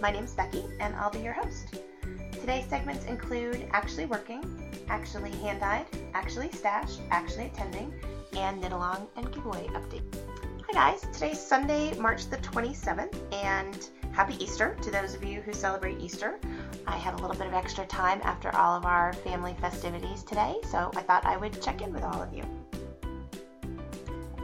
My name's Becky, and I'll be your host. Today's segments include Actually Working, Actually Hand Dyed, Actually Stashed, Actually Attending, and Knit Along and Giveaway Update. Hi guys, today's Sunday, March the 27th, and happy Easter to those of you who celebrate Easter. I had a little bit of extra time after all of our family festivities today, so I thought I would check in with all of you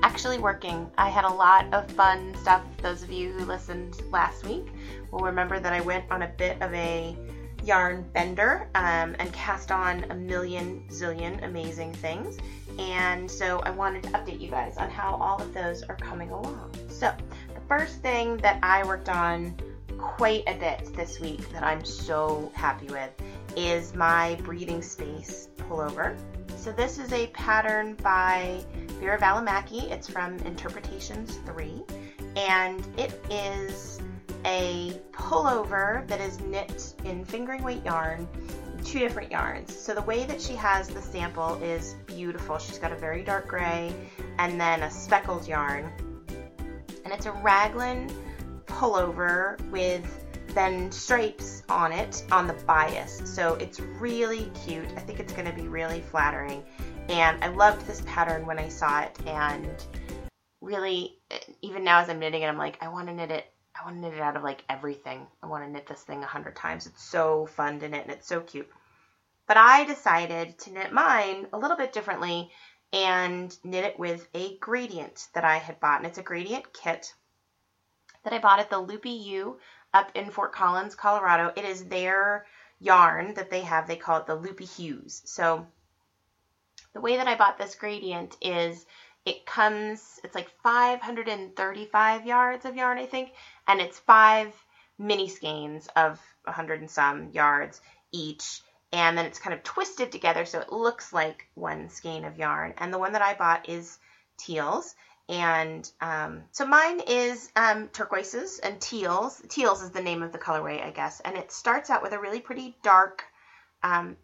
actually working. I had a lot of fun stuff. Those of you who listened last week will remember that I went on a bit of a yarn bender um, and cast on a million zillion amazing things. And so I wanted to update you guys on how all of those are coming along. So, the first thing that I worked on quite a bit this week that I'm so happy with is my breathing space pullover. So, this is a pattern by Vera Välimäki. It's from Interpretations 3, and it is a pullover that is knit in fingering weight yarn, two different yarns. So the way that she has the sample is beautiful. She's got a very dark gray and then a speckled yarn. And it's a raglan pullover with then stripes on it on the bias. So it's really cute. I think it's going to be really flattering. And I loved this pattern when I saw it. And really, even now as I'm knitting it, I'm like, I want to knit it. I want to knit it out of like everything. I want to knit this thing a hundred times. It's so fun to knit and it's so cute. But I decided to knit mine a little bit differently and knit it with a gradient that I had bought. And it's a gradient kit that I bought at the Loopy Ewe up in Fort Collins, Colorado. It is their yarn that they have. They call it the Loopy Hues. So the way that I bought this gradient is it comes, it's like 535 yards of yarn, I think, and it's five mini skeins of 100 and some yards each. And then it's kind of twisted together so it looks like one skein of yarn. And the one that I bought is teals. And um, so mine is um, turquoises and teals. Teals is the name of the colorway, I guess. And it starts out with a really pretty dark, um,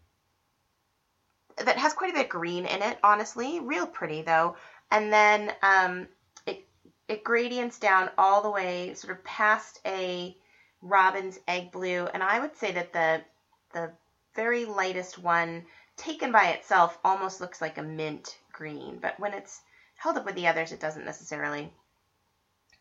that has quite a bit of green in it, honestly. Real pretty, though. And then um, it, it gradients down all the way, sort of past a robin's egg blue. And I would say that the, the very lightest one, taken by itself, almost looks like a mint green. But when it's held up with the others, it doesn't necessarily.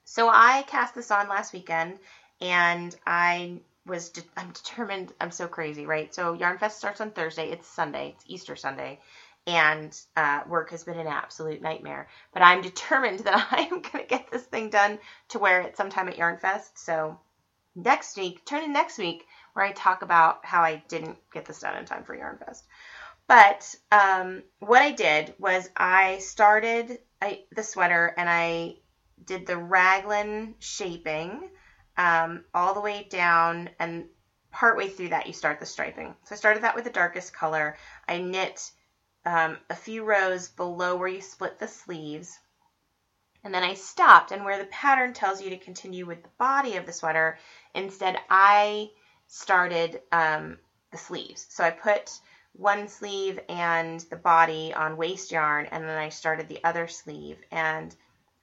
So I cast this on last weekend, and I was de- I'm determined. I'm so crazy, right? So Yarn Fest starts on Thursday. It's Sunday. It's Easter Sunday, and uh, work has been an absolute nightmare. But I'm determined that I am going to get this thing done to wear it sometime at Yarn Fest. So next week, turn in next week, where I talk about how I didn't get this done in time for Yarn Fest. But um, what I did was I started I, the sweater and I did the raglan shaping um, all the way down and partway through that you start the striping. So I started that with the darkest color. I knit um, a few rows below where you split the sleeves. And then I stopped, and where the pattern tells you to continue with the body of the sweater, instead I started um, the sleeves. So I put one sleeve and the body on waste yarn, and then I started the other sleeve. And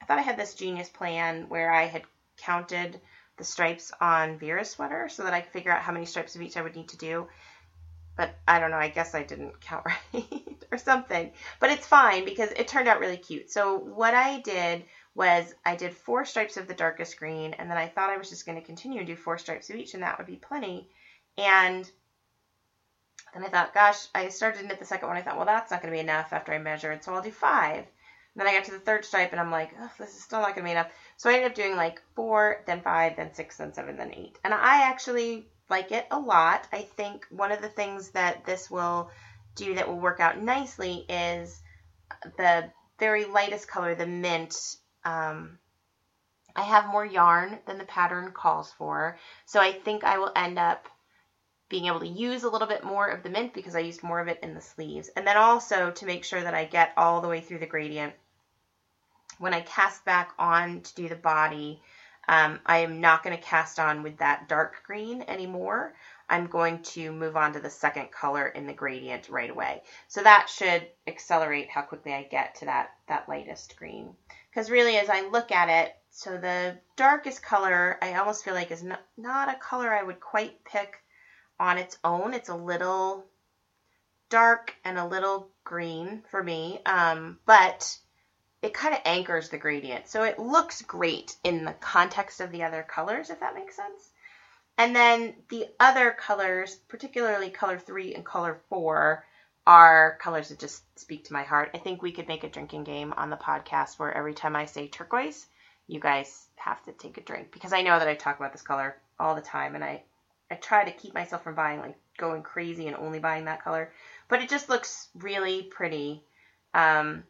I thought I had this genius plan where I had counted the stripes on Vera's sweater so that I could figure out how many stripes of each I would need to do. But I don't know, I guess I didn't count right or something. But it's fine because it turned out really cute. So what I did was I did four stripes of the darkest green, and then I thought I was just going to continue and do four stripes of each, and that would be plenty. And then I thought, gosh, I started to knit the second one. I thought, well, that's not going to be enough after I measured, so I'll do five. And then I got to the third stripe, and I'm like, oh, this is still not going to be enough. So I ended up doing like four, then five, then six, then seven, then eight. And I actually like it a lot. I think one of the things that this will do that will work out nicely is the very lightest color, the mint. Um, I have more yarn than the pattern calls for, so I think I will end up being able to use a little bit more of the mint because I used more of it in the sleeves. And then also to make sure that I get all the way through the gradient, when I cast back on to do the body, um, I am not going to cast on with that dark green anymore. I'm going to move on to the second color in the gradient right away. So that should accelerate how quickly I get to that, that lightest green. Because really, as I look at it, so the darkest color I almost feel like is not, not a color I would quite pick on its own. It's a little dark and a little green for me, um, but it kind of anchors the gradient. So it looks great in the context of the other colors, if that makes sense. And then the other colors, particularly color three and color four, are colors that just speak to my heart. I think we could make a drinking game on the podcast where every time I say turquoise, you guys have to take a drink because I know that I talk about this color all the time and I I try to keep myself from buying like going crazy and only buying that color, but it just looks really pretty. Um,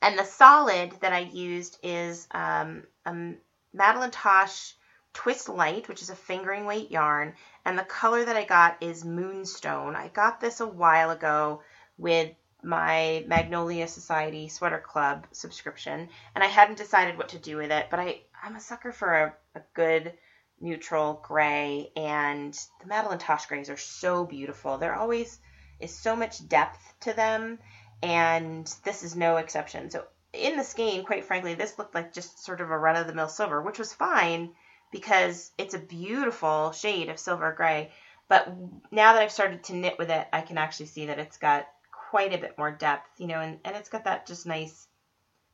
and the solid that I used is um, a Madeline Tosh Twist Light, which is a fingering weight yarn, and the color that I got is Moonstone. I got this a while ago with my Magnolia Society Sweater Club subscription, and I hadn't decided what to do with it, but I, I'm a sucker for a, a good neutral gray, and the Madeline Tosh grays are so beautiful. There always is so much depth to them, and this is no exception. So in the skein, quite frankly, this looked like just sort of a run of the mill silver, which was fine because it's a beautiful shade of silver gray. But now that I've started to knit with it, I can actually see that it's got quite a bit more depth, you know, and, and it's got that just nice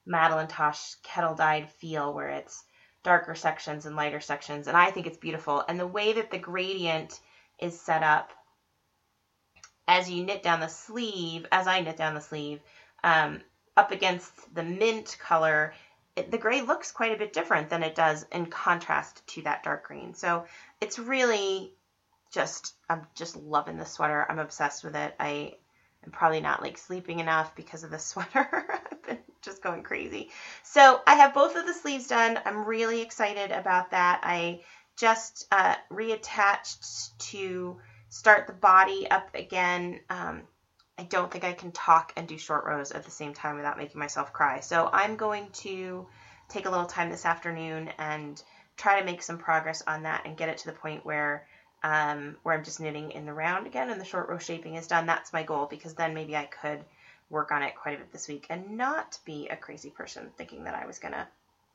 Madeline Tosh kettle dyed feel where it's darker sections and lighter sections. And I think it's beautiful. And the way that the gradient is set up as you knit down the sleeve, as I knit down the sleeve, um, up against the mint color, it, the gray looks quite a bit different than it does in contrast to that dark green. So it's really just, I'm just loving the sweater. I'm obsessed with it. I am probably not like sleeping enough because of the sweater. Just going crazy. So I have both of the sleeves done. I'm really excited about that. I just uh, reattached to start the body up again. Um, I don't think I can talk and do short rows at the same time without making myself cry. So I'm going to take a little time this afternoon and try to make some progress on that and get it to the point where um, where I'm just knitting in the round again and the short row shaping is done. That's my goal because then maybe I could work on it quite a bit this week and not be a crazy person thinking that I was gonna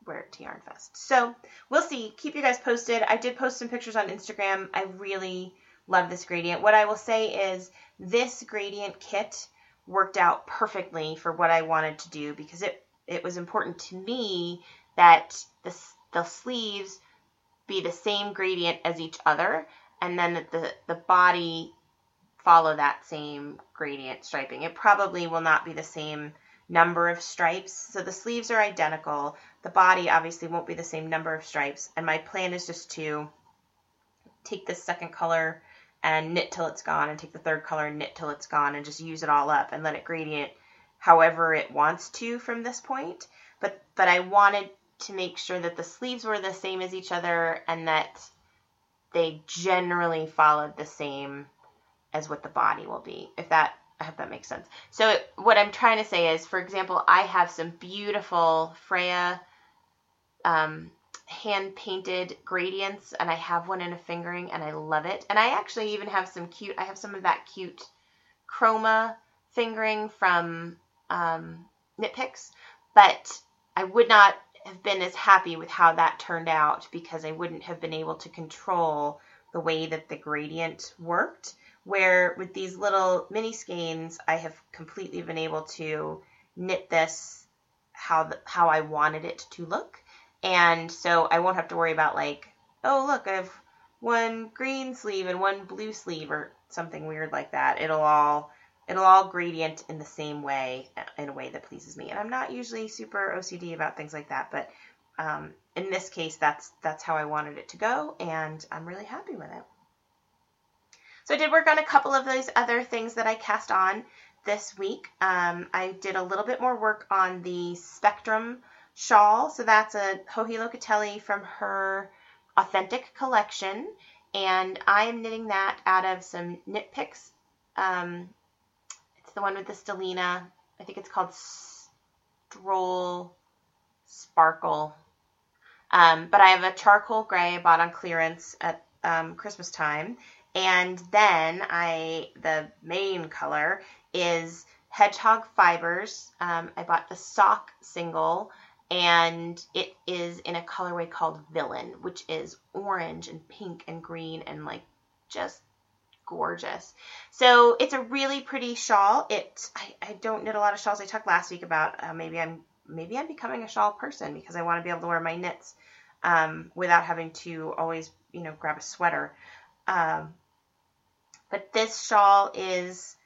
wear it to Yarn Fest. So we'll see. Keep you guys posted. I did post some pictures on Instagram. I really love this gradient. What I will say is this gradient kit worked out perfectly for what I wanted to do because it it was important to me that the, the sleeves be the same gradient as each other and then that the, the body follow that same gradient striping. It probably will not be the same number of stripes. So the sleeves are identical. The body obviously won't be the same number of stripes. And my plan is just to take this second color and knit till it's gone and take the third color and knit till it's gone and just use it all up and let it gradient however it wants to from this point. But but I wanted to make sure that the sleeves were the same as each other and that they generally followed the same as what the body will be. If that I hope that makes sense. So what I'm trying to say is, for example, I have some beautiful Freia um, hand painted gradients and I have one in a fingering and I love it. And I actually even have some cute, I have some of that cute chroma fingering from um, Knit Picks, but I would not have been as happy with how that turned out because I wouldn't have been able to control the way that the gradient worked. Where with these little mini skeins, I have completely been able to knit this how the, how I wanted it to look and so I won't have to worry about like, oh look, I have one green sleeve and one blue sleeve or something weird like that. It'll all it'll all gradient in the same way in a way that pleases me. And I'm not usually super OCD about things like that, but um, in this case, that's that's how I wanted it to go, and I'm really happy with it. So I did work on a couple of those other things that I cast on this week. Um, I did a little bit more work on the Spectrum shawl. So that's a Joji Locatelli from her authentic collection. And I am knitting that out of some Knit Picks. Um, it's the one with the stellina. I think it's called Stroll Sparkle. Um, but I have a charcoal gray I bought on clearance at um, Christmas time. And then I, the main color is Hedgehog Fibers. Um, I bought the sock single and it is in a colorway called Villain, which is orange and pink and green and like just gorgeous. So it's a really pretty shawl. It I, I don't knit a lot of shawls. I talked last week about uh, maybe I'm maybe I'm becoming a shawl person because I want to be able to wear my knits um, without having to always you know grab a sweater. Um, but this shawl is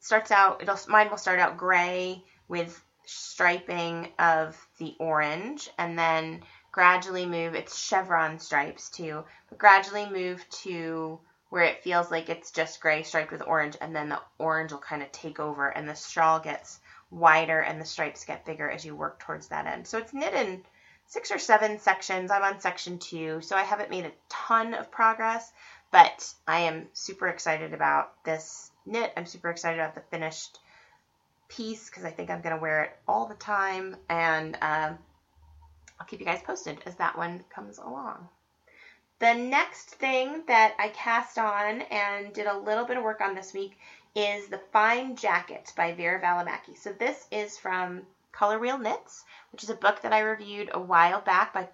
starts out. It'll mine will start out gray with striping of the orange and then gradually move it's chevron stripes too but gradually move to where it feels like it's just gray striped with orange and then the orange will kind of take over and the shawl gets wider and the stripes get bigger as you work towards that end so it's knit in six or seven sections i'm on section two so i haven't made a ton of progress but i am super excited about this knit i'm super excited about the finished piece because I think I'm going to wear it all the time. And um, I'll keep you guys posted as that one comes along. The next thing that I cast on and did a little bit of work on this week is the Fine Jacket by Vera Valimaki. So this is from Color Wheel Knits, which is a book that I reviewed a while back. By,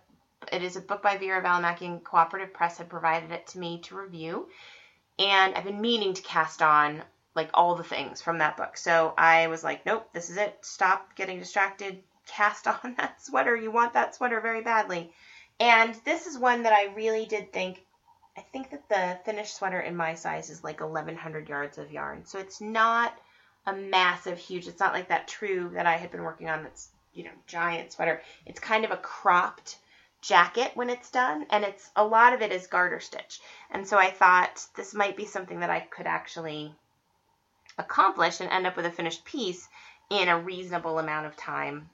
it is a book by Vera Valimaki and Cooperative Press had provided it to me to review. And I've been meaning to cast on like all the things from that book. So I was like, nope, this is it. Stop getting distracted. Cast on that sweater. You want that sweater very badly. And this is one that I really did think. I think that the finished sweater in my size is like 1100 yards of yarn. So it's not a massive, huge, it's not like that true that I had been working on that's, you know, giant sweater. It's kind of a cropped jacket when it's done and it's a lot of it is garter stitch and so i thought this might be something that i could actually accomplish and end up with a finished piece in a reasonable amount of time.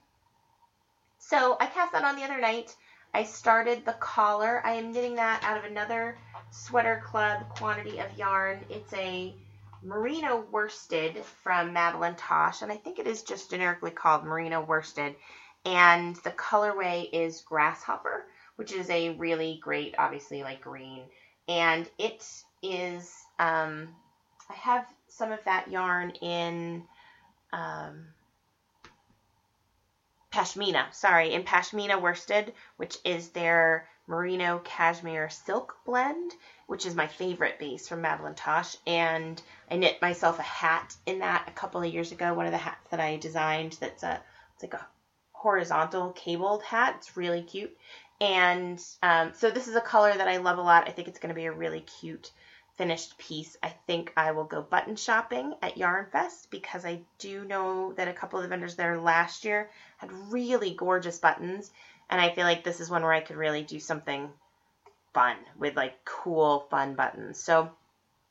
So I cast that on the other night. I started the collar. I am knitting that out of another Sweater Club quantity of yarn. It's a merino worsted from Madeline Tosh, and I think it is just generically called merino worsted. And the colorway is grasshopper, which is a really great, obviously like green. And it is, um, I have some of that yarn in um, Pashmina, sorry, in Pashmina worsted, which is their merino cashmere silk blend, which is my favorite base from Madeline Tosh. And I knit myself a hat in that a couple of years ago. One of the hats that I designed that's a it's like a horizontal cabled hat. It's really cute. And um, so this is a color that I love a lot. I think it's going to be a really cute finished piece, I think I will go button shopping at Yarn Fest because I do know that a couple of the vendors there last year had really gorgeous buttons, and I feel like this is one where I could really do something fun with like cool, fun buttons. So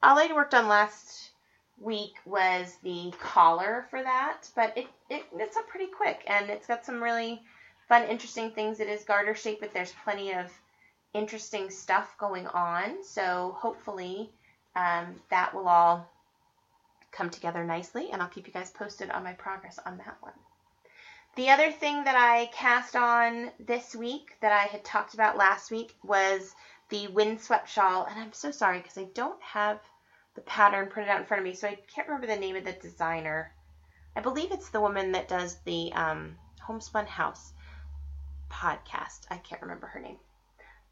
all I worked on last week was the collar for that, but it, it it's up pretty quick and it's got some really fun, interesting things. It is garter shaped, but there's plenty of interesting stuff going on. So hopefully um, that will all come together nicely, and I'll keep you guys posted on my progress on that one. The other thing that I cast on this week that I had talked about last week was the windswept shawl, and I'm so sorry because I don't have the pattern printed out in front of me, so I can't remember the name of the designer. I believe it's the woman that does the um, Homespun House podcast. I can't remember her name.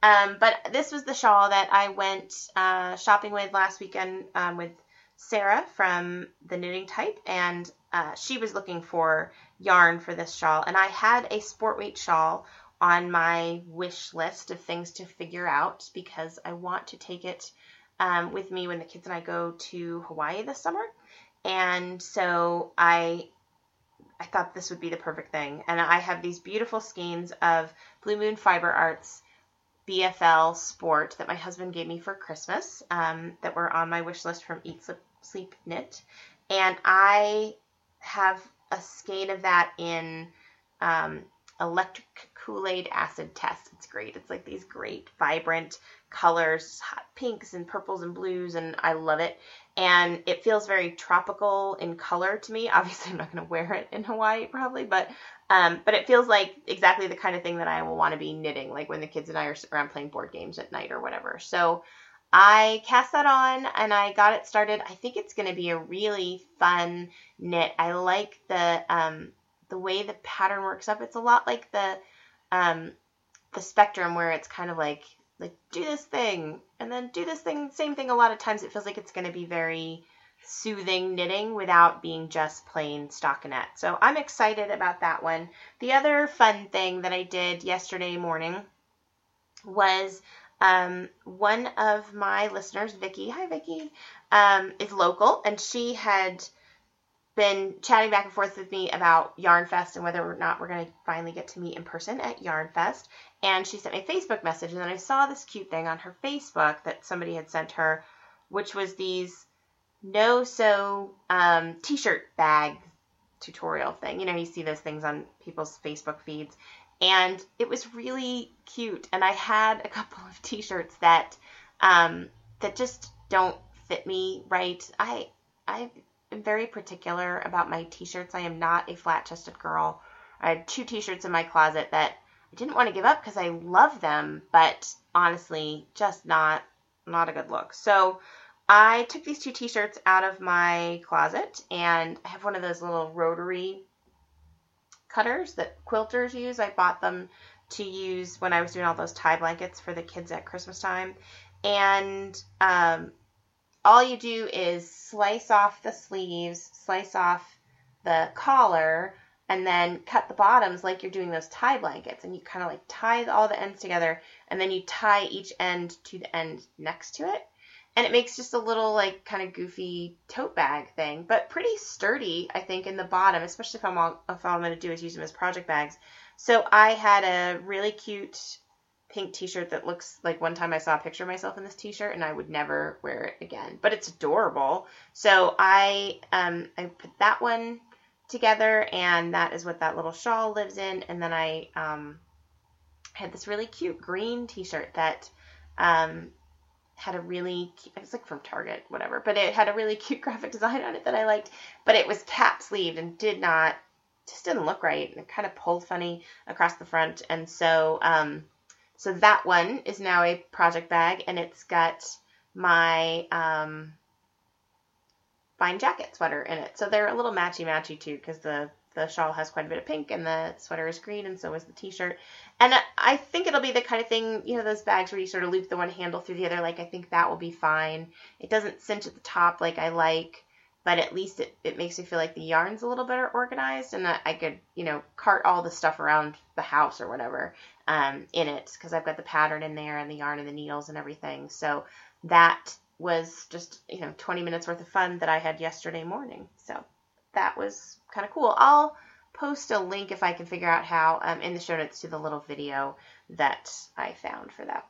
Um, but this was the shawl that I went uh, shopping with last weekend um, with Sarah from the Knitting Type, and uh, she was looking for yarn for this shawl. And I had a sport weight shawl on my wish list of things to figure out because I want to take it um, with me when the kids and I go to Hawaii this summer. And so I I thought this would be the perfect thing. And I have these beautiful skeins of Blue Moon Fiber Arts BFL sport that my husband gave me for Christmas um, that were on my wish list from Eat Sleep, Sleep Knit. And I have a skein of that in um, electric Kool-Aid acid test. It's great. It's like these great vibrant colors, hot pinks and purples and blues, and I love it. And it feels very tropical in color to me. Obviously, I'm not going to wear it in Hawaii probably, but um, but it feels like exactly the kind of thing that I will want to be knitting, like when the kids and I are around playing board games at night or whatever. So I cast that on and I got it started. I think it's going to be a really fun knit. I like the um, the way the pattern works up. It's a lot like the um, the spectrum where it's kind of like like do this thing and then do this thing same thing a lot of times. It feels like it's going to be very soothing knitting without being just plain stockinette. So i'm excited about that one. The other fun thing that i did yesterday morning was um, one of my listeners vicky. Hi vicky. Um, is local and she had been chatting back and forth with me about Yarn Fest and whether or not we're going to finally get to meet in person at Yarn Fest. And she sent me a Facebook message, and then I saw this cute thing on her Facebook that somebody had sent her, which was these no sew um, t shirt bag tutorial thing. You know, you see those things on people's Facebook feeds. And it was really cute. And I had a couple of t shirts that um, that just don't fit me right. I I am very particular about my t-shirts. I am not a flat-chested girl. I had two t-shirts in my closet that I didn't want to give up because I love them, but honestly, just not not a good look. So I took these two t-shirts out of my closet and I have one of those little rotary cutters that quilters use. I bought them to use when I was doing all those tie blankets for the kids at Christmas time. And um, all you do is slice off the sleeves, slice off the collar, and then cut the bottoms like you're doing those tie blankets. And you kind of like tie all the ends together, and then you tie each end to the end next to it. And it makes just a little like kind of goofy tote bag thing, but pretty sturdy, I think, in the bottom, especially if I'm all, if all I'm going to do is use them as project bags. So I had a really cute pink t-shirt that looks like one time I saw a picture of myself in this t-shirt and I would never wear it again. But it's adorable. So I um I put that one together and that is what that little shawl lives in and then I um had this really cute green t-shirt that um had a really it was like from Target whatever but it had a really cute graphic design on it that I liked but it was cap sleeved and did not just didn't look right and it kind of pulled funny across the front and so um so that one is now a project bag and it's got my um, fine jacket sweater in it. So they're a little matchy matchy too because the the shawl has quite a bit of pink and the sweater is green and so is the t-shirt. And I think it'll be the kind of thing, you know, those bags where you sort of loop the one handle through the other. Like I think that will be fine. It doesn't cinch at the top like I like but at least it, it makes me feel like the yarn's a little better organized and that I could, you know, cart all the stuff around the house or whatever um, in it because I've got the pattern in there and the yarn and the needles and everything. So that was just, you know, 20 minutes worth of fun that I had yesterday morning. So that was kind of cool. I'll post a link if I can figure out how um, in the show notes to the little video that I found for that.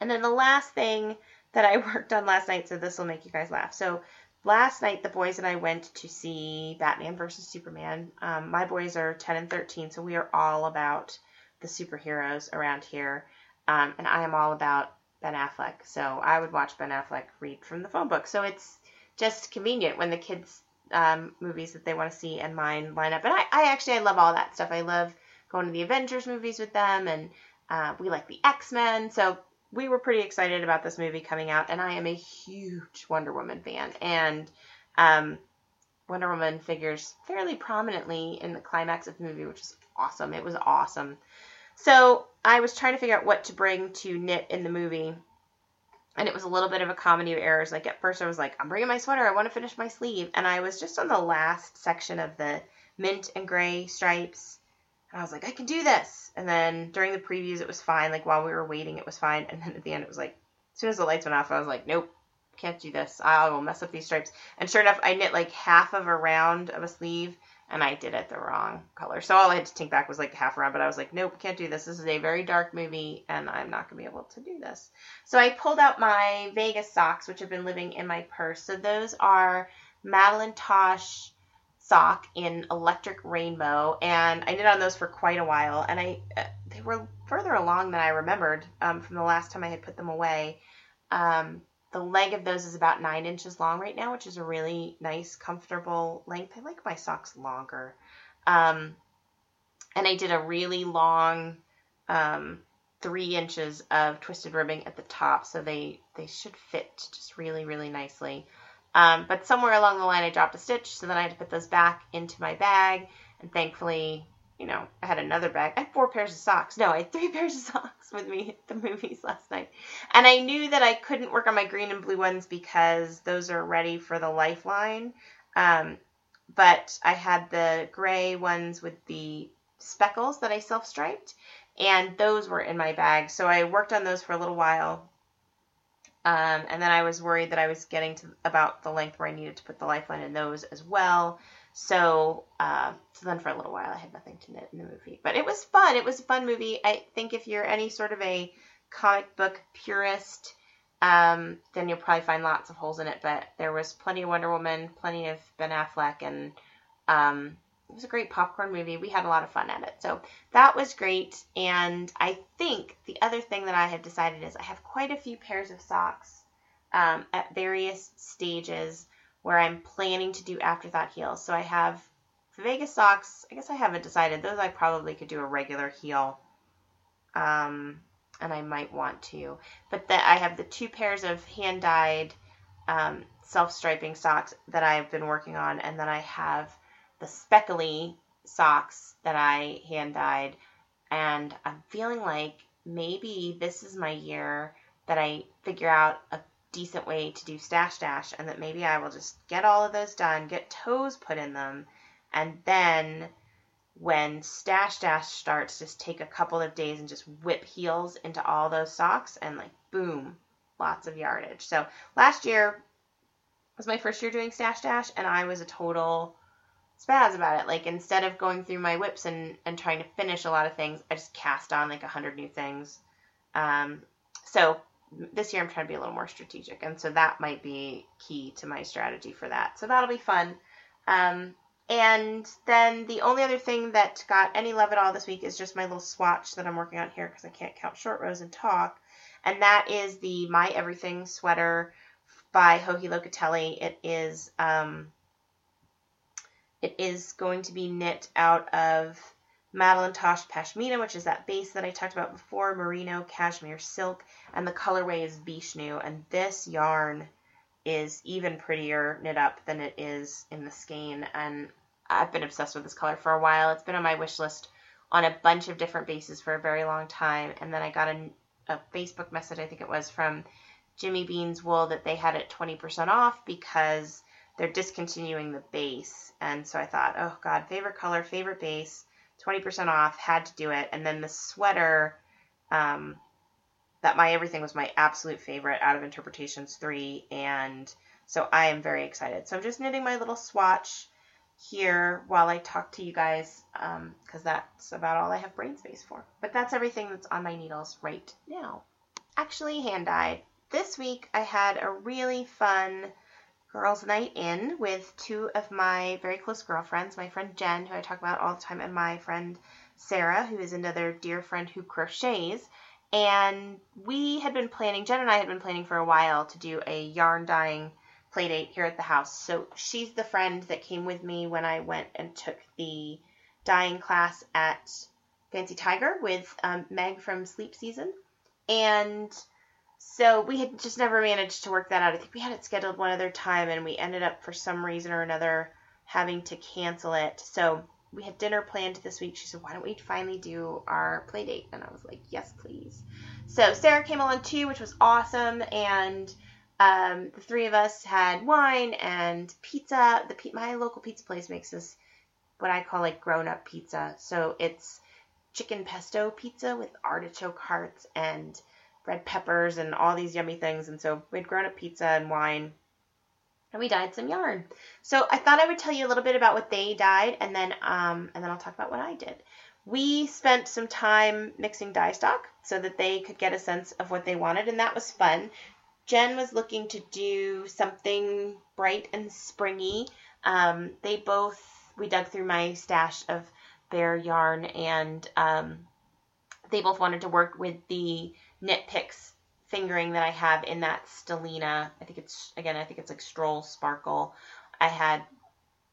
And then the last thing that I worked on last night, so this will make you guys laugh. So last night the boys and I went to see Batman versus Superman. Um, my boys are 10 and 13, so we are all about the superheroes around here. Um, and I am all about Ben Affleck. So I would watch Ben Affleck read from the phone book. So it's just convenient when the kids' um, movies that they want to see and mine line up. And I, I actually I love all that stuff. I love going to the Avengers movies with them, and uh, we like the X Men. So we were pretty excited about this movie coming out, and I am a huge Wonder Woman fan. And um, Wonder Woman figures fairly prominently in the climax of the movie, which is awesome. It was awesome. So I was trying to figure out what to bring to knit in the movie. And it was a little bit of a comedy of errors. Like at first I was like, I'm bringing my sweater. I want to finish my sleeve. And I was just on the last section of the mint and gray stripes and I was like, I can do this. And then during the previews, it was fine. Like while we were waiting, it was fine. And then at the end, it was like, as soon as the lights went off, I was like, nope, can't do this. I will mess up these stripes. And sure enough, I knit like half of a round of a sleeve and I did it the wrong color. So all I had to take back was like half around, but I was like, nope, can't do this. This is a very dark movie and I'm not going to be able to do this. So I pulled out my Vegas socks, which have been living in my purse. So those are Madeline Tosh sock in electric rainbow and I knit on those for quite a while and I uh, they were further along than I remembered um, from the last time I had put them away. Um, the leg of those is about nine inches long right now, which is a really nice, comfortable length. I like my socks longer. Um, and I did a really long um, three inches of twisted ribbing at the top, so they they should fit just really, really nicely. Um, but somewhere along the line, I dropped a stitch, so then I had to put those back into my bag. And thankfully, you know, I had another bag. I had four pairs of socks. No, I had three pairs of socks with me at the movies last night. And I knew that I couldn't work on my green and blue ones because those are ready for the lifeline. Um, but I had the gray ones with the speckles that I self striped, and those were in my bag. So I worked on those for a little while. Um, and then I was worried that I was getting to about the length where I needed to put the lifeline in those as well. So, uh, so then for a little while I had nothing to knit in the movie, but it was fun. It was a fun movie. I think if you're any sort of a comic book purist, um, then you'll probably find lots of holes in it. But there was plenty of Wonder Woman, plenty of Ben Affleck, and um, it was a great popcorn movie. We had a lot of fun at it, so that was great. And I think the other thing that I have decided is I have quite a few pairs of socks um, at various stages where I'm planning to do afterthought heels. So I have Vegas socks. I guess I haven't decided. Those I probably could do a regular heel. Um, and I might want to. But that I have the two pairs of hand dyed um, self striping socks that I've been working on, and then I have the speckly socks that I hand dyed. And I'm feeling like maybe this is my year that I figure out a decent way to do stash dash and that maybe I will just get all of those done, get toes put in them, and then when stash dash starts, just take a couple of days and just whip heels into all those socks and like boom, lots of yardage. So last year was my first year doing stash dash and I was a total spaz about it. Like instead of going through my WIPs and, and trying to finish a lot of things, I just cast on like a hundred new things. Um, so this year I'm trying to be a little more strategic, and so that might be key to my strategy for that. So that'll be fun. Um, and then the only other thing that got any love at all this week is just my little swatch that I'm working on here because I can't count short rows and talk. And that is the My Everything sweater by Joji Locatelli. It is um, it is going to be knit out of Madeline Tosh Pashmina, which is that base that I talked about before, merino, cashmere, silk, and the colorway is Vishnu. And this yarn is even prettier knit up than it is in the skein. And I've been obsessed with this color for a while. It's been on my wish list on a bunch of different bases for a very long time. And then I got a, a Facebook message, I think it was, from Jimmy Bean's Wool that they had it 20% off because they're discontinuing the base. And so I thought, oh God, favorite color, favorite base 20% off, had to do it. And then the sweater, um, that my everything was my absolute favorite out of Interpretations 3. And so I am very excited. So I'm just knitting my little swatch here while I talk to you guys because um, that's about all I have brain space for. But that's everything that's on my needles right now. Actually, hand dyed. This week I had a really fun girls' night in with two of my very close girlfriends, my friend Jen, who I talk about all the time, and my friend Sarah, who is another dear friend who crochets. And we had been planning, Jen and I had been planning for a while to do a yarn dyeing play date here at the house. So she's the friend that came with me when I went and took the dyeing class at Fancy Tiger with um, Meg from Sleep Season. And so we had just never managed to work that out. I think we had it scheduled one other time and we ended up for some reason or another having to cancel it. So we had dinner planned this week. She said, Why don't we finally do our play date? And I was like, Yes, please. So Sarah came along too, which was awesome. And um, the three of us had wine and pizza. The my local pizza place makes this what I call like grown up pizza. So it's chicken pesto pizza with artichoke hearts and red peppers and all these yummy things. And so we had grown up pizza and wine and we dyed some yarn. So I thought I would tell you a little bit about what they dyed and then um, and then I'll talk about what I did. We spent some time mixing dye stock so that they could get a sense of what they wanted and that was fun. Jen was looking to do something bright and springy. Um, they both we dug through my stash of their yarn and um, they both wanted to work with the Knit Picks fingering that I have in that Stellina. I think it's, again, I think it's like Stroll Sparkle. I had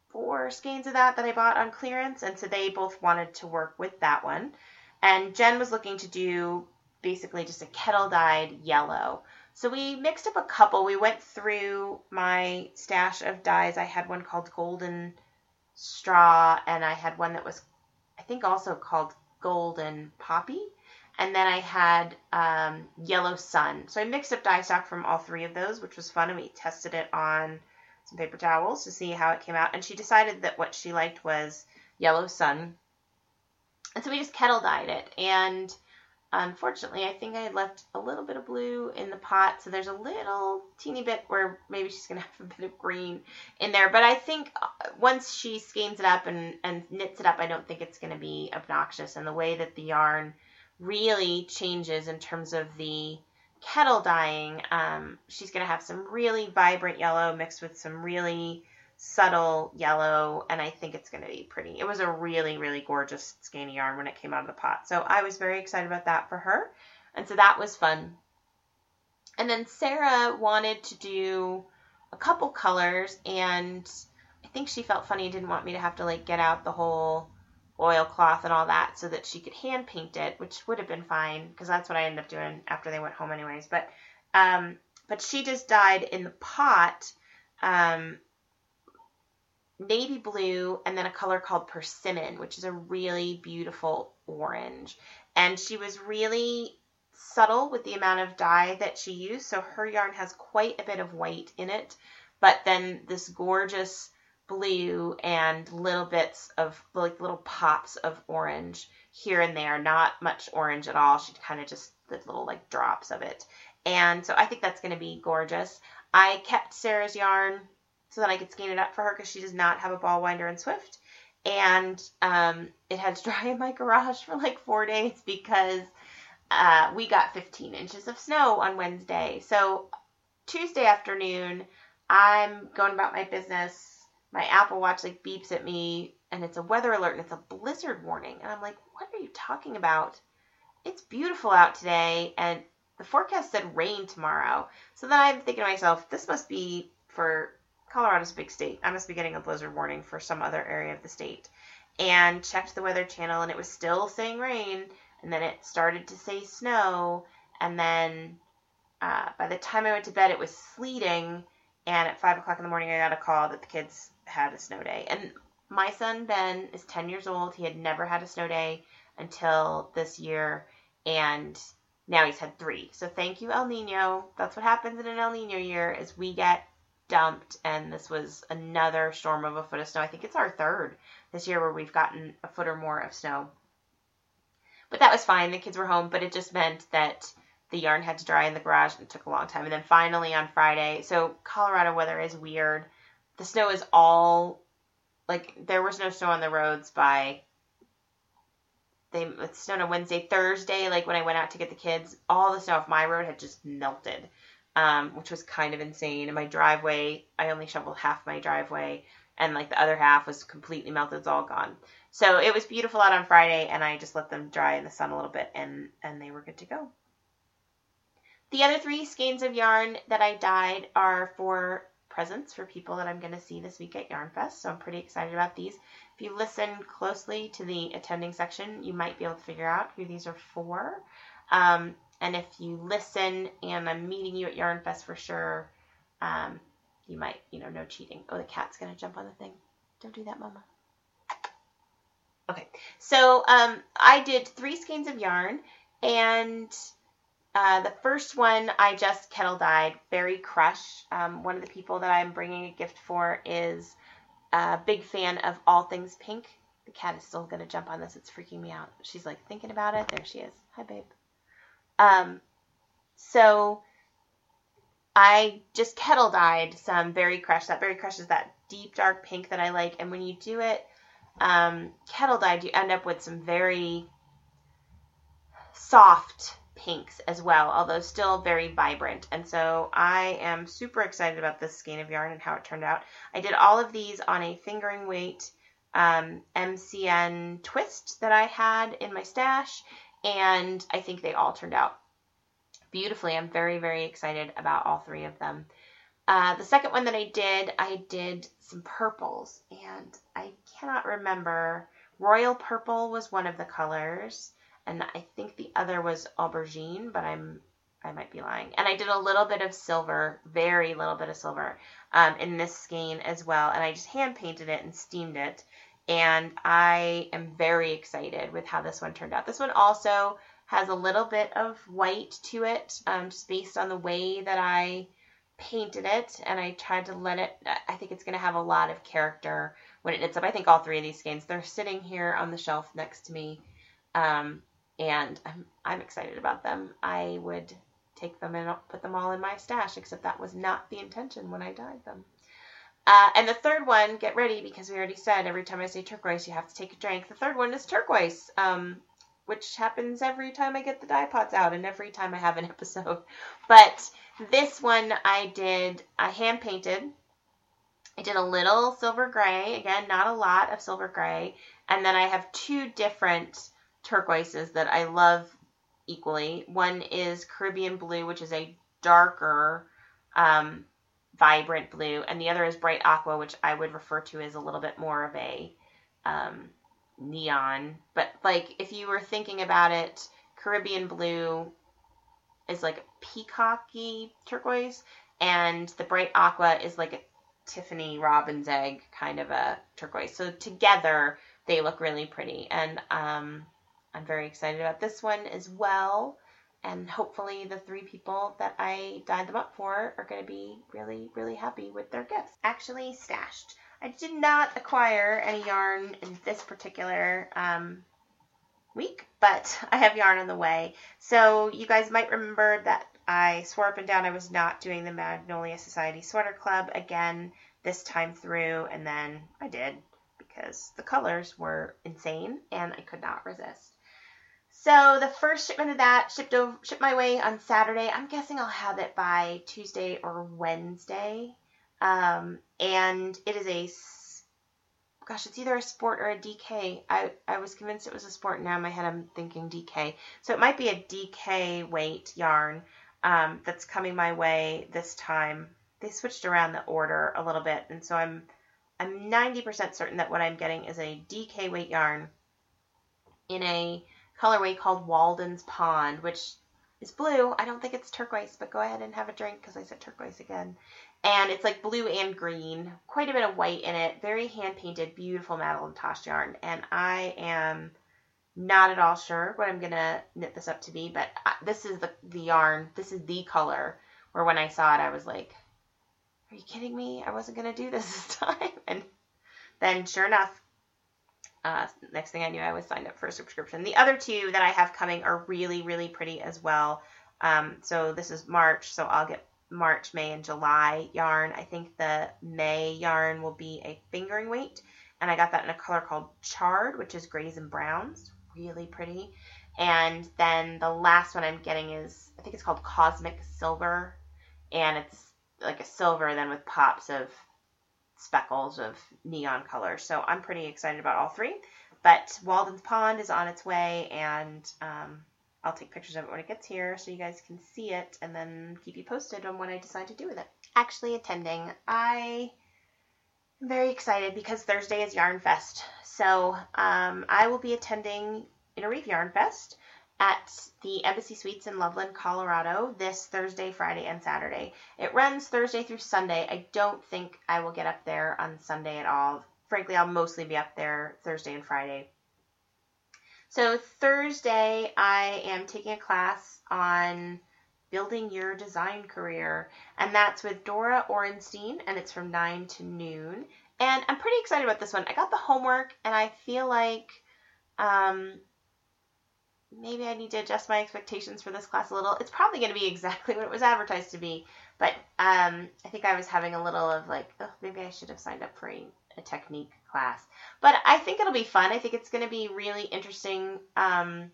four skeins of that that I bought on clearance, and so they both wanted to work with that one. And Jen was looking to do basically just a kettle dyed yellow. So we mixed up a couple. We went through my stash of dyes. I had one called Golden Straw, and I had one that was, I think also called Golden Poppy. And then I had um, Yellow Sun. So I mixed up dye stock from all three of those, which was fun. And we tested it on some paper towels to see how it came out. And she decided that what she liked was Yellow Sun. And so we just kettle dyed it. And unfortunately, I think I had left a little bit of blue in the pot. So there's a little teeny bit where maybe she's going to have a bit of green in there. But I think uh, once she skeins it up and, and knits it up, I don't think it's going to be obnoxious. And the way that the yarn really changes in terms of the kettle dyeing, um, she's going to have some really vibrant yellow mixed with some really subtle yellow, and I think it's going to be pretty. It was a really, really gorgeous skein yarn when it came out of the pot. So I was very excited about that for her. And so that was fun. And then Sarah wanted to do a couple colors, and I think she felt funny, didn't want me to have to like get out the whole oilcloth and all that so that she could hand paint it, which would have been fine because that's what I ended up doing after they went home anyways. But um, but she just dyed in the pot um, navy blue and then a color called persimmon, which is a really beautiful orange. And she was really subtle with the amount of dye that she used. So her yarn has quite a bit of white in it, but then this gorgeous blue and little bits of like little pops of orange here and there, not much orange at all. She kind of just did little like drops of it. And so I think that's going to be gorgeous. I kept Sarah's yarn so that I could skein it up for her because she does not have a ball winder in Swift. And um, it had to dry in my garage for like four days because uh, we got 15 inches of snow on Wednesday. So Tuesday afternoon, I'm going about my business my Apple Watch like beeps at me and it's a weather alert and it's a blizzard warning. And I'm like, what are you talking about? It's beautiful out today and the forecast said rain tomorrow. So then I'm thinking to myself, this must be for Colorado's a big state. I must be getting a blizzard warning for some other area of the state. And checked the weather channel and it was still saying rain. And then it started to say snow. And then uh, by the time I went to bed, it was sleeting. And at five o'clock in the morning, I got a call that the kids had a snow day. And my son Ben is 10 years old. He had never had a snow day until this year, and now he's had three. So thank you, El Nino. That's what happens in an El Nino year is we get dumped, and this was another storm of a foot of snow. I think it's our third this year where we've gotten a foot or more of snow. But that was fine. The kids were home, but it just meant that the yarn had to dry in the garage and it took a long time. And then finally on Friday, so Colorado weather is weird the snow is all like there was no snow on the roads by they it snowed on Wednesday, Thursday, like when I went out to get the kids, all the snow off my road had just melted. Um, which was kind of insane. And my driveway, I only shoveled half my driveway, and like the other half was completely melted. It's all gone. So it was beautiful out on Friday, and I just let them dry in the sun a little bit, and and they were good to go. The other three skeins of yarn that I dyed are for presents for people that I'm going to see this week at Yarn Fest. So I'm pretty excited about these. If you listen closely to the attending section, you might be able to figure out who these are for. Um, and if you listen and I'm meeting you at Yarn Fest for sure, um, you might, you know, no cheating. Oh, the cat's going to jump on the thing. Don't do that, Mama. Okay, so um, I did three skeins of yarn, and uh, the first one I just kettle dyed, Berry Crush. Um, one of the people that I'm bringing a gift for is a big fan of all things pink. The cat is still going to jump on this. It's freaking me out. She's like thinking about it. There she is. Hi, babe. Um, so I just kettle dyed some Berry Crush. That Berry Crush is that deep dark pink that I like. And when you do it um, kettle dyed, you end up with some very soft pinks as well, although still very vibrant. And so I am super excited about this skein of yarn and how it turned out. I did all of these on a fingering weight um, MCN twist that I had in my stash, and I think they all turned out beautifully. I'm very, very excited about all three of them. Uh, the second one that I did, I did some purples, and I cannot remember. Royal purple was one of the colors and I think the other was aubergine, but I'm I might be lying. And I did a little bit of silver, very little bit of silver, um, in this skein as well, and I just hand painted it and steamed it. and I am very excited with how this one turned out. This one also has a little bit of white to it, um, just based on the way that I painted it, and I tried to let it. I think it's going to have a lot of character when it knits up. I think all three of these skeins they're sitting here on the shelf next to me, um, and I'm I'm excited about them. I would take them and put them all in my stash, except that was not the intention when I dyed them. Uh, and the third one, get ready because we already said every time I say turquoise, you have to take a drink. The third one is turquoise, um, which happens every time I get the dye pots out and every time I have an episode. But this one I did, I hand painted. I did a little silver gray, again, not a lot of silver gray. And then I have two different turquoises that I love equally. One is Caribbean blue, which is a darker, um, vibrant blue, and the other is bright aqua, which I would refer to as a little bit more of a um, neon. But like if you were thinking about it, Caribbean blue is like a peacocky turquoise, and the bright aqua is like a Tiffany robin's egg kind of a turquoise. So together they look really pretty, and um, I'm very excited about this one as well and hopefully the three people that I dyed them up for are going to be really, really happy with their gifts. Actually stashed. I did not acquire any yarn in this particular um, week, but I have yarn on the way. So you guys might remember that I swore up and down I was not doing the Magnolia Society Sweater Club again this time through, and then I did because the colors were insane and I could not resist. So the first shipment of that shipped over, shipped my way on Saturday. I'm guessing I'll have it by Tuesday or Wednesday. Um, and it is a, gosh, it's either a sport or a DK. I, I was convinced it was a sport. Now in my head I'm thinking DK. So it might be a DK weight yarn um, that's coming my way this time. They switched around the order a little bit, and so I'm I'm 90% certain that what I'm getting is a DK weight yarn in a colorway called Walden's Pond, which is blue. I don't think it's turquoise, but go ahead and have a drink because I said turquoise again. And it's like blue and green, quite a bit of white in it, very hand painted, beautiful Madelinetosh yarn. And I am not at all sure what I'm gonna knit this up to be, but this is the the yarn. This is the color. Where when I saw it, I was like, "Are you kidding me? I wasn't gonna do this this time." And then, sure enough, uh, next thing I knew, I was signed up for a subscription. The other two that I have coming are really, really pretty as well. Um, so this is March, so I'll get March, May, and July yarn. I think the May yarn will be a fingering weight, and I got that in a color called Charred, which is grays and browns. Really pretty. And then the last one I'm getting is, I think it's called Cosmic Silver, and it's like a silver then with pops of speckles of neon color. So I'm pretty excited about all three. But Walden's Pond is on its way, and um, I'll take pictures of it when it gets here so you guys can see it and then keep you posted on what I decide to do with it. Actually attending, I am very excited because Thursday is Yarn Fest. So um, I will be attending Interweave Yarn Fest at the Embassy Suites in Loveland, Colorado this Thursday, Friday, and Saturday. It runs Thursday through Sunday. I don't think I will get up there on Sunday at all. Frankly, I'll mostly be up there Thursday and Friday. So, Thursday, I am taking a class on building your design career, and that's with Dora Ohrenstein, and it's from 9 to noon. And I'm pretty excited about this one. I got the homework, and I feel like um, maybe I need to adjust my expectations for this class a little. It's probably going to be exactly what it was advertised to be, but um, I think I was having a little of like, oh, maybe I should have signed up for a, a technique class. But I think it'll be fun. I think it's going to be really interesting um,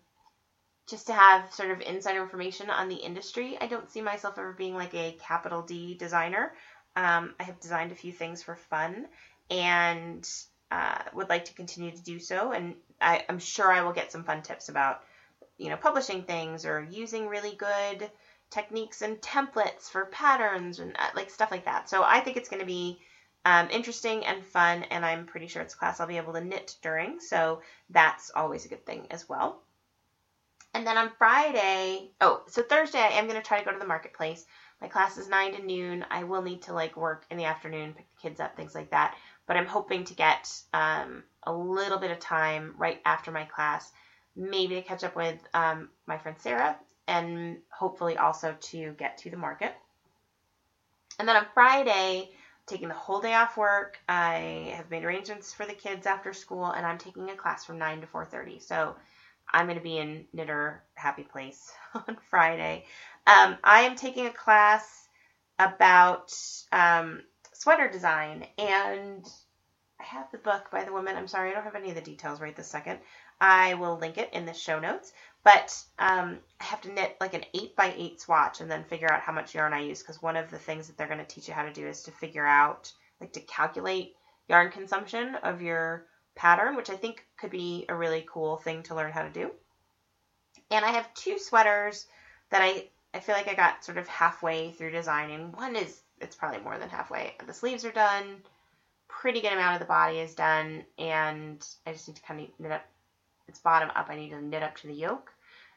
just to have sort of insider information on the industry. I don't see myself ever being like a capital D designer. Um, I have designed a few things for fun and uh, would like to continue to do so. And I, I'm sure I will get some fun tips about you know, publishing things or using really good techniques and templates for patterns and uh, like stuff like that. So I think it's going to be um, interesting and fun, and I'm pretty sure it's a class I'll be able to knit during. So that's always a good thing as well. And then on Friday, oh, so Thursday I am going to try to go to the marketplace. My class is 9 to noon. I will need to like work in the afternoon, pick the kids up, things like that. but I'm hoping to get um, a little bit of time right after my class, maybe to catch up with um, my friend Sarah, and hopefully also to get to the market. And then on Friday, taking the whole day off work. I have made arrangements for the kids after school, and I'm taking a class from 9 to 4:30. So I'm going to be in Knitter Happy Place on Friday. Um, I am taking a class about um, sweater design, and I have the book by the woman. I'm sorry, I don't have any of the details right this second. I will link it in the show notes. But um, I have to knit like an 8 by 8 swatch and then figure out how much yarn I use because one of the things that they're going to teach you how to do is to figure out, like to calculate yarn consumption of your pattern, which I think could be a really cool thing to learn how to do. And I have two sweaters that I, I feel like I got sort of halfway through designing. One is, it's probably more than halfway. The sleeves are done, pretty good amount of the body is done, and I just need to kind of knit up its bottom up. I need to knit up to the yoke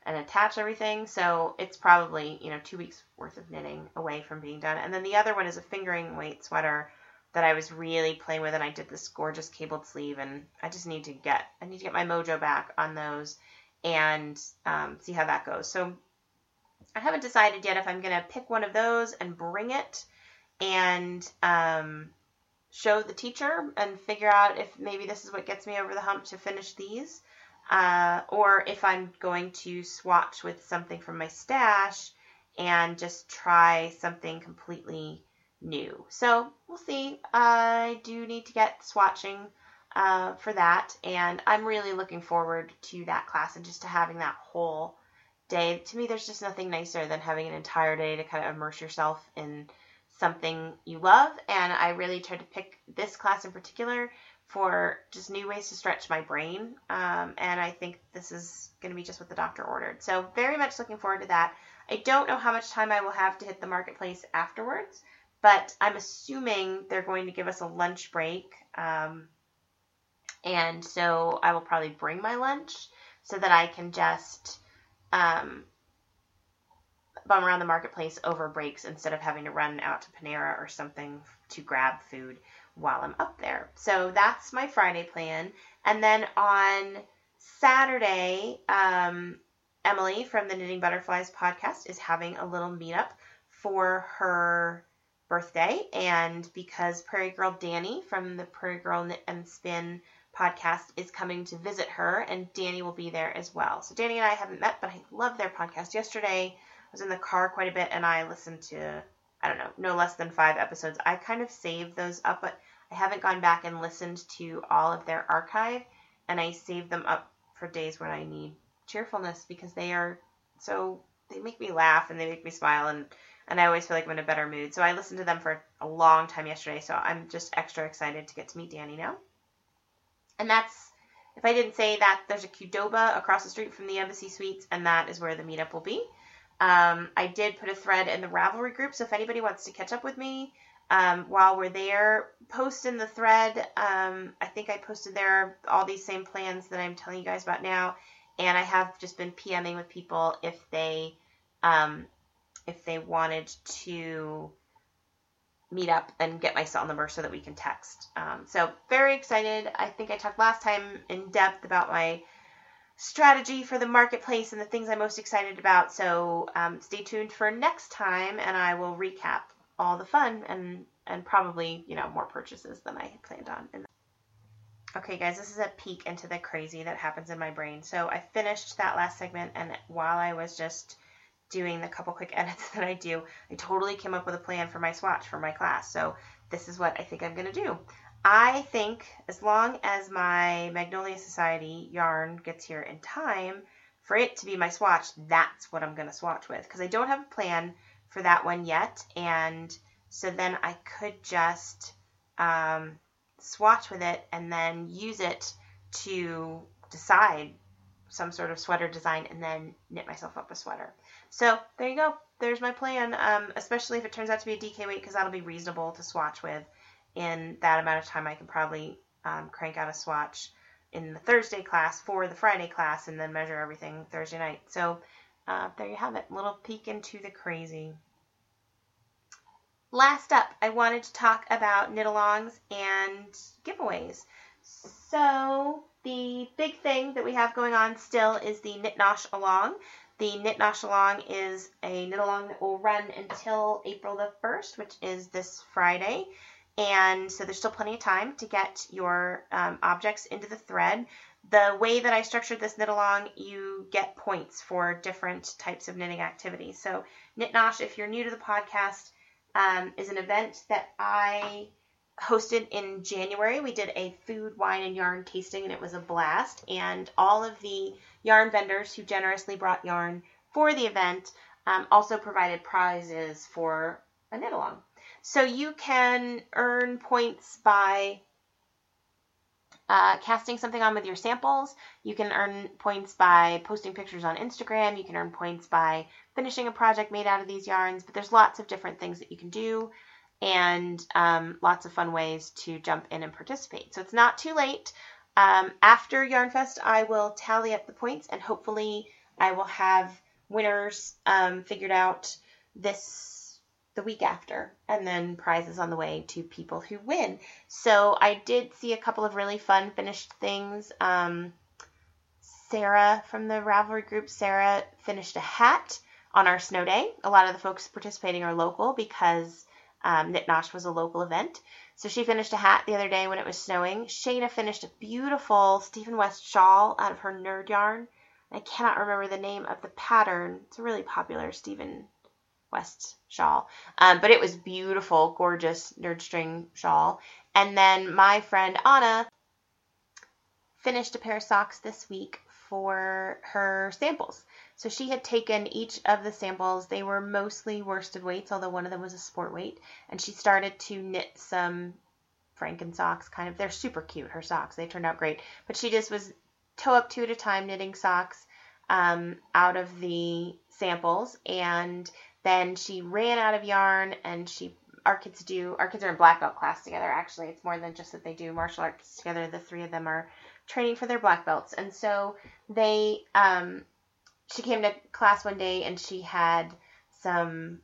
and attach everything. So it's probably, you know, two weeks worth of knitting away from being done. And then the other one is a fingering weight sweater that I was really playing with and I did this gorgeous cabled sleeve and I just need to get, I need to get my mojo back on those and um, see how that goes. So I haven't decided yet if I'm going to pick one of those and bring it and um, show the teacher and figure out if maybe this is what gets me over the hump to finish these uh, or if I'm going to swatch with something from my stash and just try something completely new. So we'll see. I do need to get swatching uh, for that, and I'm really looking forward to that class and just to having that whole day. To me, there's just nothing nicer than having an entire day to kind of immerse yourself in something you love, and I really tried to pick this class in particular for just new ways to stretch my brain. Um, and I think this is going to be just what the doctor ordered. So, very much looking forward to that. I don't know how much time I will have to hit the marketplace afterwards, but I'm assuming they're going to give us a lunch break. Um, and so I will probably bring my lunch so that I can just um, bum around the marketplace over breaks instead of having to run out to Panera or something to grab food while I'm up there. So that's my Friday plan. And then on Saturday, um, Emily from the Knitting Butterflies podcast is having a little meetup for her birthday. And because Prairie Girl Danny from the Prairie Girl Knit and Spin podcast is coming to visit her, and Danny will be there as well. So Danny and I haven't met, but I love their podcast. Yesterday, I was in the car quite a bit, and I listened to I don't know, no less than five episodes. I kind of saved those up, but I haven't gone back and listened to all of their archive, and I save them up for days when I need cheerfulness because they are so they make me laugh and they make me smile and and I always feel like I'm in a better mood. So I listened to them for a long time yesterday, so I'm just extra excited to get to meet Danny now. And that's if I didn't say that there's a Qdoba across the street from the Embassy Suites, and that is where the meetup will be. Um, I did put a thread in the Ravelry group, so if anybody wants to catch up with me, um, while we're there, post in the thread. Um, I think I posted there all these same plans that I'm telling you guys about now, and I have just been PMing with people if they um, if they wanted to meet up and get my cell number so that we can text. Um, so very excited. I think I talked last time in depth about my strategy for the marketplace and the things I'm most excited about. So um, stay tuned for next time, and I will recap all the fun and and probably you know more purchases than I had planned on. Okay, guys, this is a peek into the crazy that happens in my brain. So I finished that last segment, and while I was just doing the couple quick edits that I do, I totally came up with a plan for my swatch for my class. So this is what I think I'm going to do. I think as long as my Magnolia Society yarn gets here in time for it to be my swatch, that's what I'm going to swatch with. Because I don't have a plan for that one yet. And so then I could just um, swatch with it and then use it to decide some sort of sweater design and then knit myself up a sweater. So there you go. There's my plan, um, especially if it turns out to be a DK weight because that'll be reasonable to swatch with. In that amount of time, I can probably um, crank out a swatch in the Thursday class for the Friday class and then measure everything Thursday night. So uh, there you have it. Little peek into the crazy. Last up, I wanted to talk about knit alongs and giveaways. So, the big thing that we have going on still is the Knit Nosh Along. The Knit Nosh Along is a knit along that will run until April the 1st, which is this Friday. And so there's still plenty of time to get your um, objects into the thread. The way that I structured this knit along, you get points for different types of knitting activities. So Knit Nosh, if you're new to the podcast, um, is an event that I hosted in January. We did a food, wine, and yarn tasting, and it was a blast. And all of the yarn vendors who generously brought yarn for the event um, also provided prizes for a knit along. So you can earn points by uh, casting something on with your samples. You can earn points by posting pictures on Instagram. You can earn points by finishing a project made out of these yarns. But there's lots of different things that you can do and um, lots of fun ways to jump in and participate. So it's not too late. Um, after YarnFest, I will tally up the points and hopefully I will have winners um, figured out this the week after, and then prizes on the way to people who win. So I did see a couple of really fun finished things. Um, Sarah from the Ravelry group, Sarah finished a hat on our snow day. A lot of the folks participating are local because um, Knit Nosh was a local event. So she finished a hat the other day when it was snowing. Shayna finished a beautiful Stephen West shawl out of her nerd yarn. I cannot remember the name of the pattern. It's a really popular Stephen West shawl. Um, but it was beautiful, gorgeous nerd string shawl. And then my friend Anna finished a pair of socks this week for her samples. So she had taken each of the samples. They were mostly worsted weights, although one of them was a sport weight. And she started to knit some Franken socks, kind of. They're super cute, her socks. They turned out great. But she just was toe up two at a time knitting socks um, out of the samples. And then she ran out of yarn and she our kids do our kids are in black belt class together actually. It's more than just that they do martial arts together. The three of them are training for their black belts. And so they um she came to class one day and she had some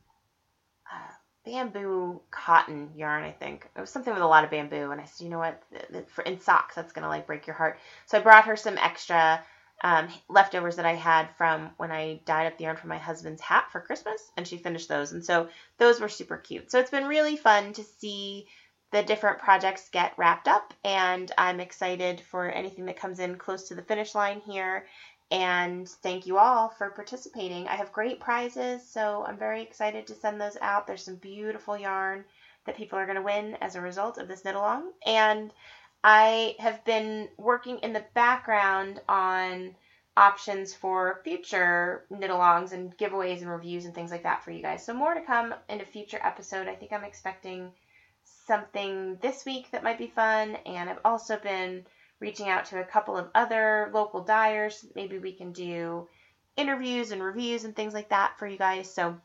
uh, bamboo cotton yarn i think. It was something with a lot of bamboo. And i said you know what? For in socks that's gonna like break your heart. So i brought her some extra um, leftovers that I had from when I dyed up the yarn for my husband's hat for Christmas, and she finished those. And so those were super cute. So it's been really fun to see the different projects get wrapped up, and I'm excited for anything that comes in close to the finish line here. And thank you all for participating. I have great prizes, so I'm very excited to send those out. There's some beautiful yarn that people are going to win as a result of this knit along. And I have been working in the background on options for future knit alongs and giveaways and reviews and things like that for you guys. So more to come in a future episode. I think I'm expecting something this week that might be fun and I've also been reaching out to a couple of other local dyers. Maybe we can do interviews and reviews and things like that for you guys. So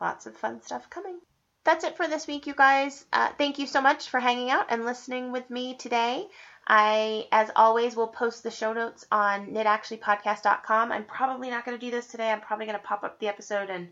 lots of fun stuff coming that's it for this week, you guys. Uh, thank you so much for hanging out and listening with me today. I, as always, will post the show notes on knitactuallypodcast.com. I'm probably not going to do this today. I'm probably going to pop up the episode and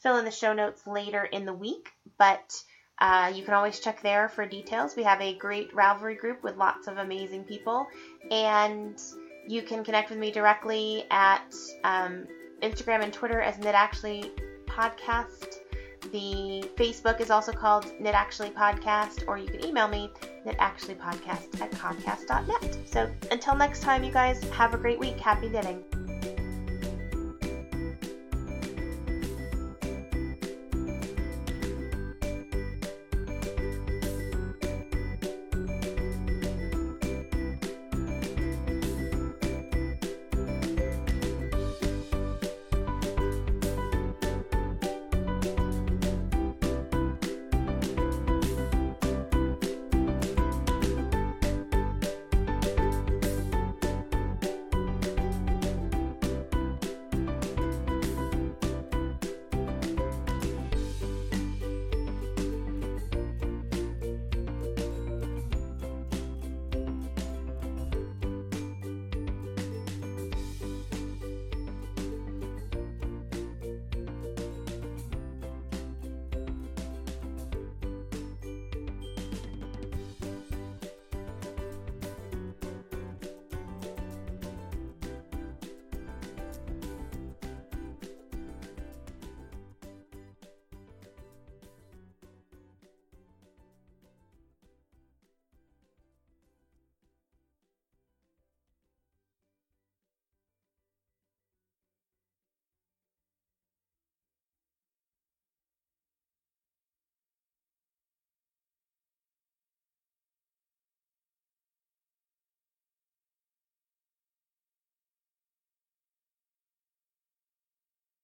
fill in the show notes later in the week, but uh, you can always check there for details. We have a great Ravelry group with lots of amazing people, and you can connect with me directly at um, Instagram and Twitter as Knit Actually Podcast. The Facebook is also called Knit Actually Podcast, or you can email me, knitactuallypodcast at comcast.net. So until next time, you guys, have a great week. Happy knitting.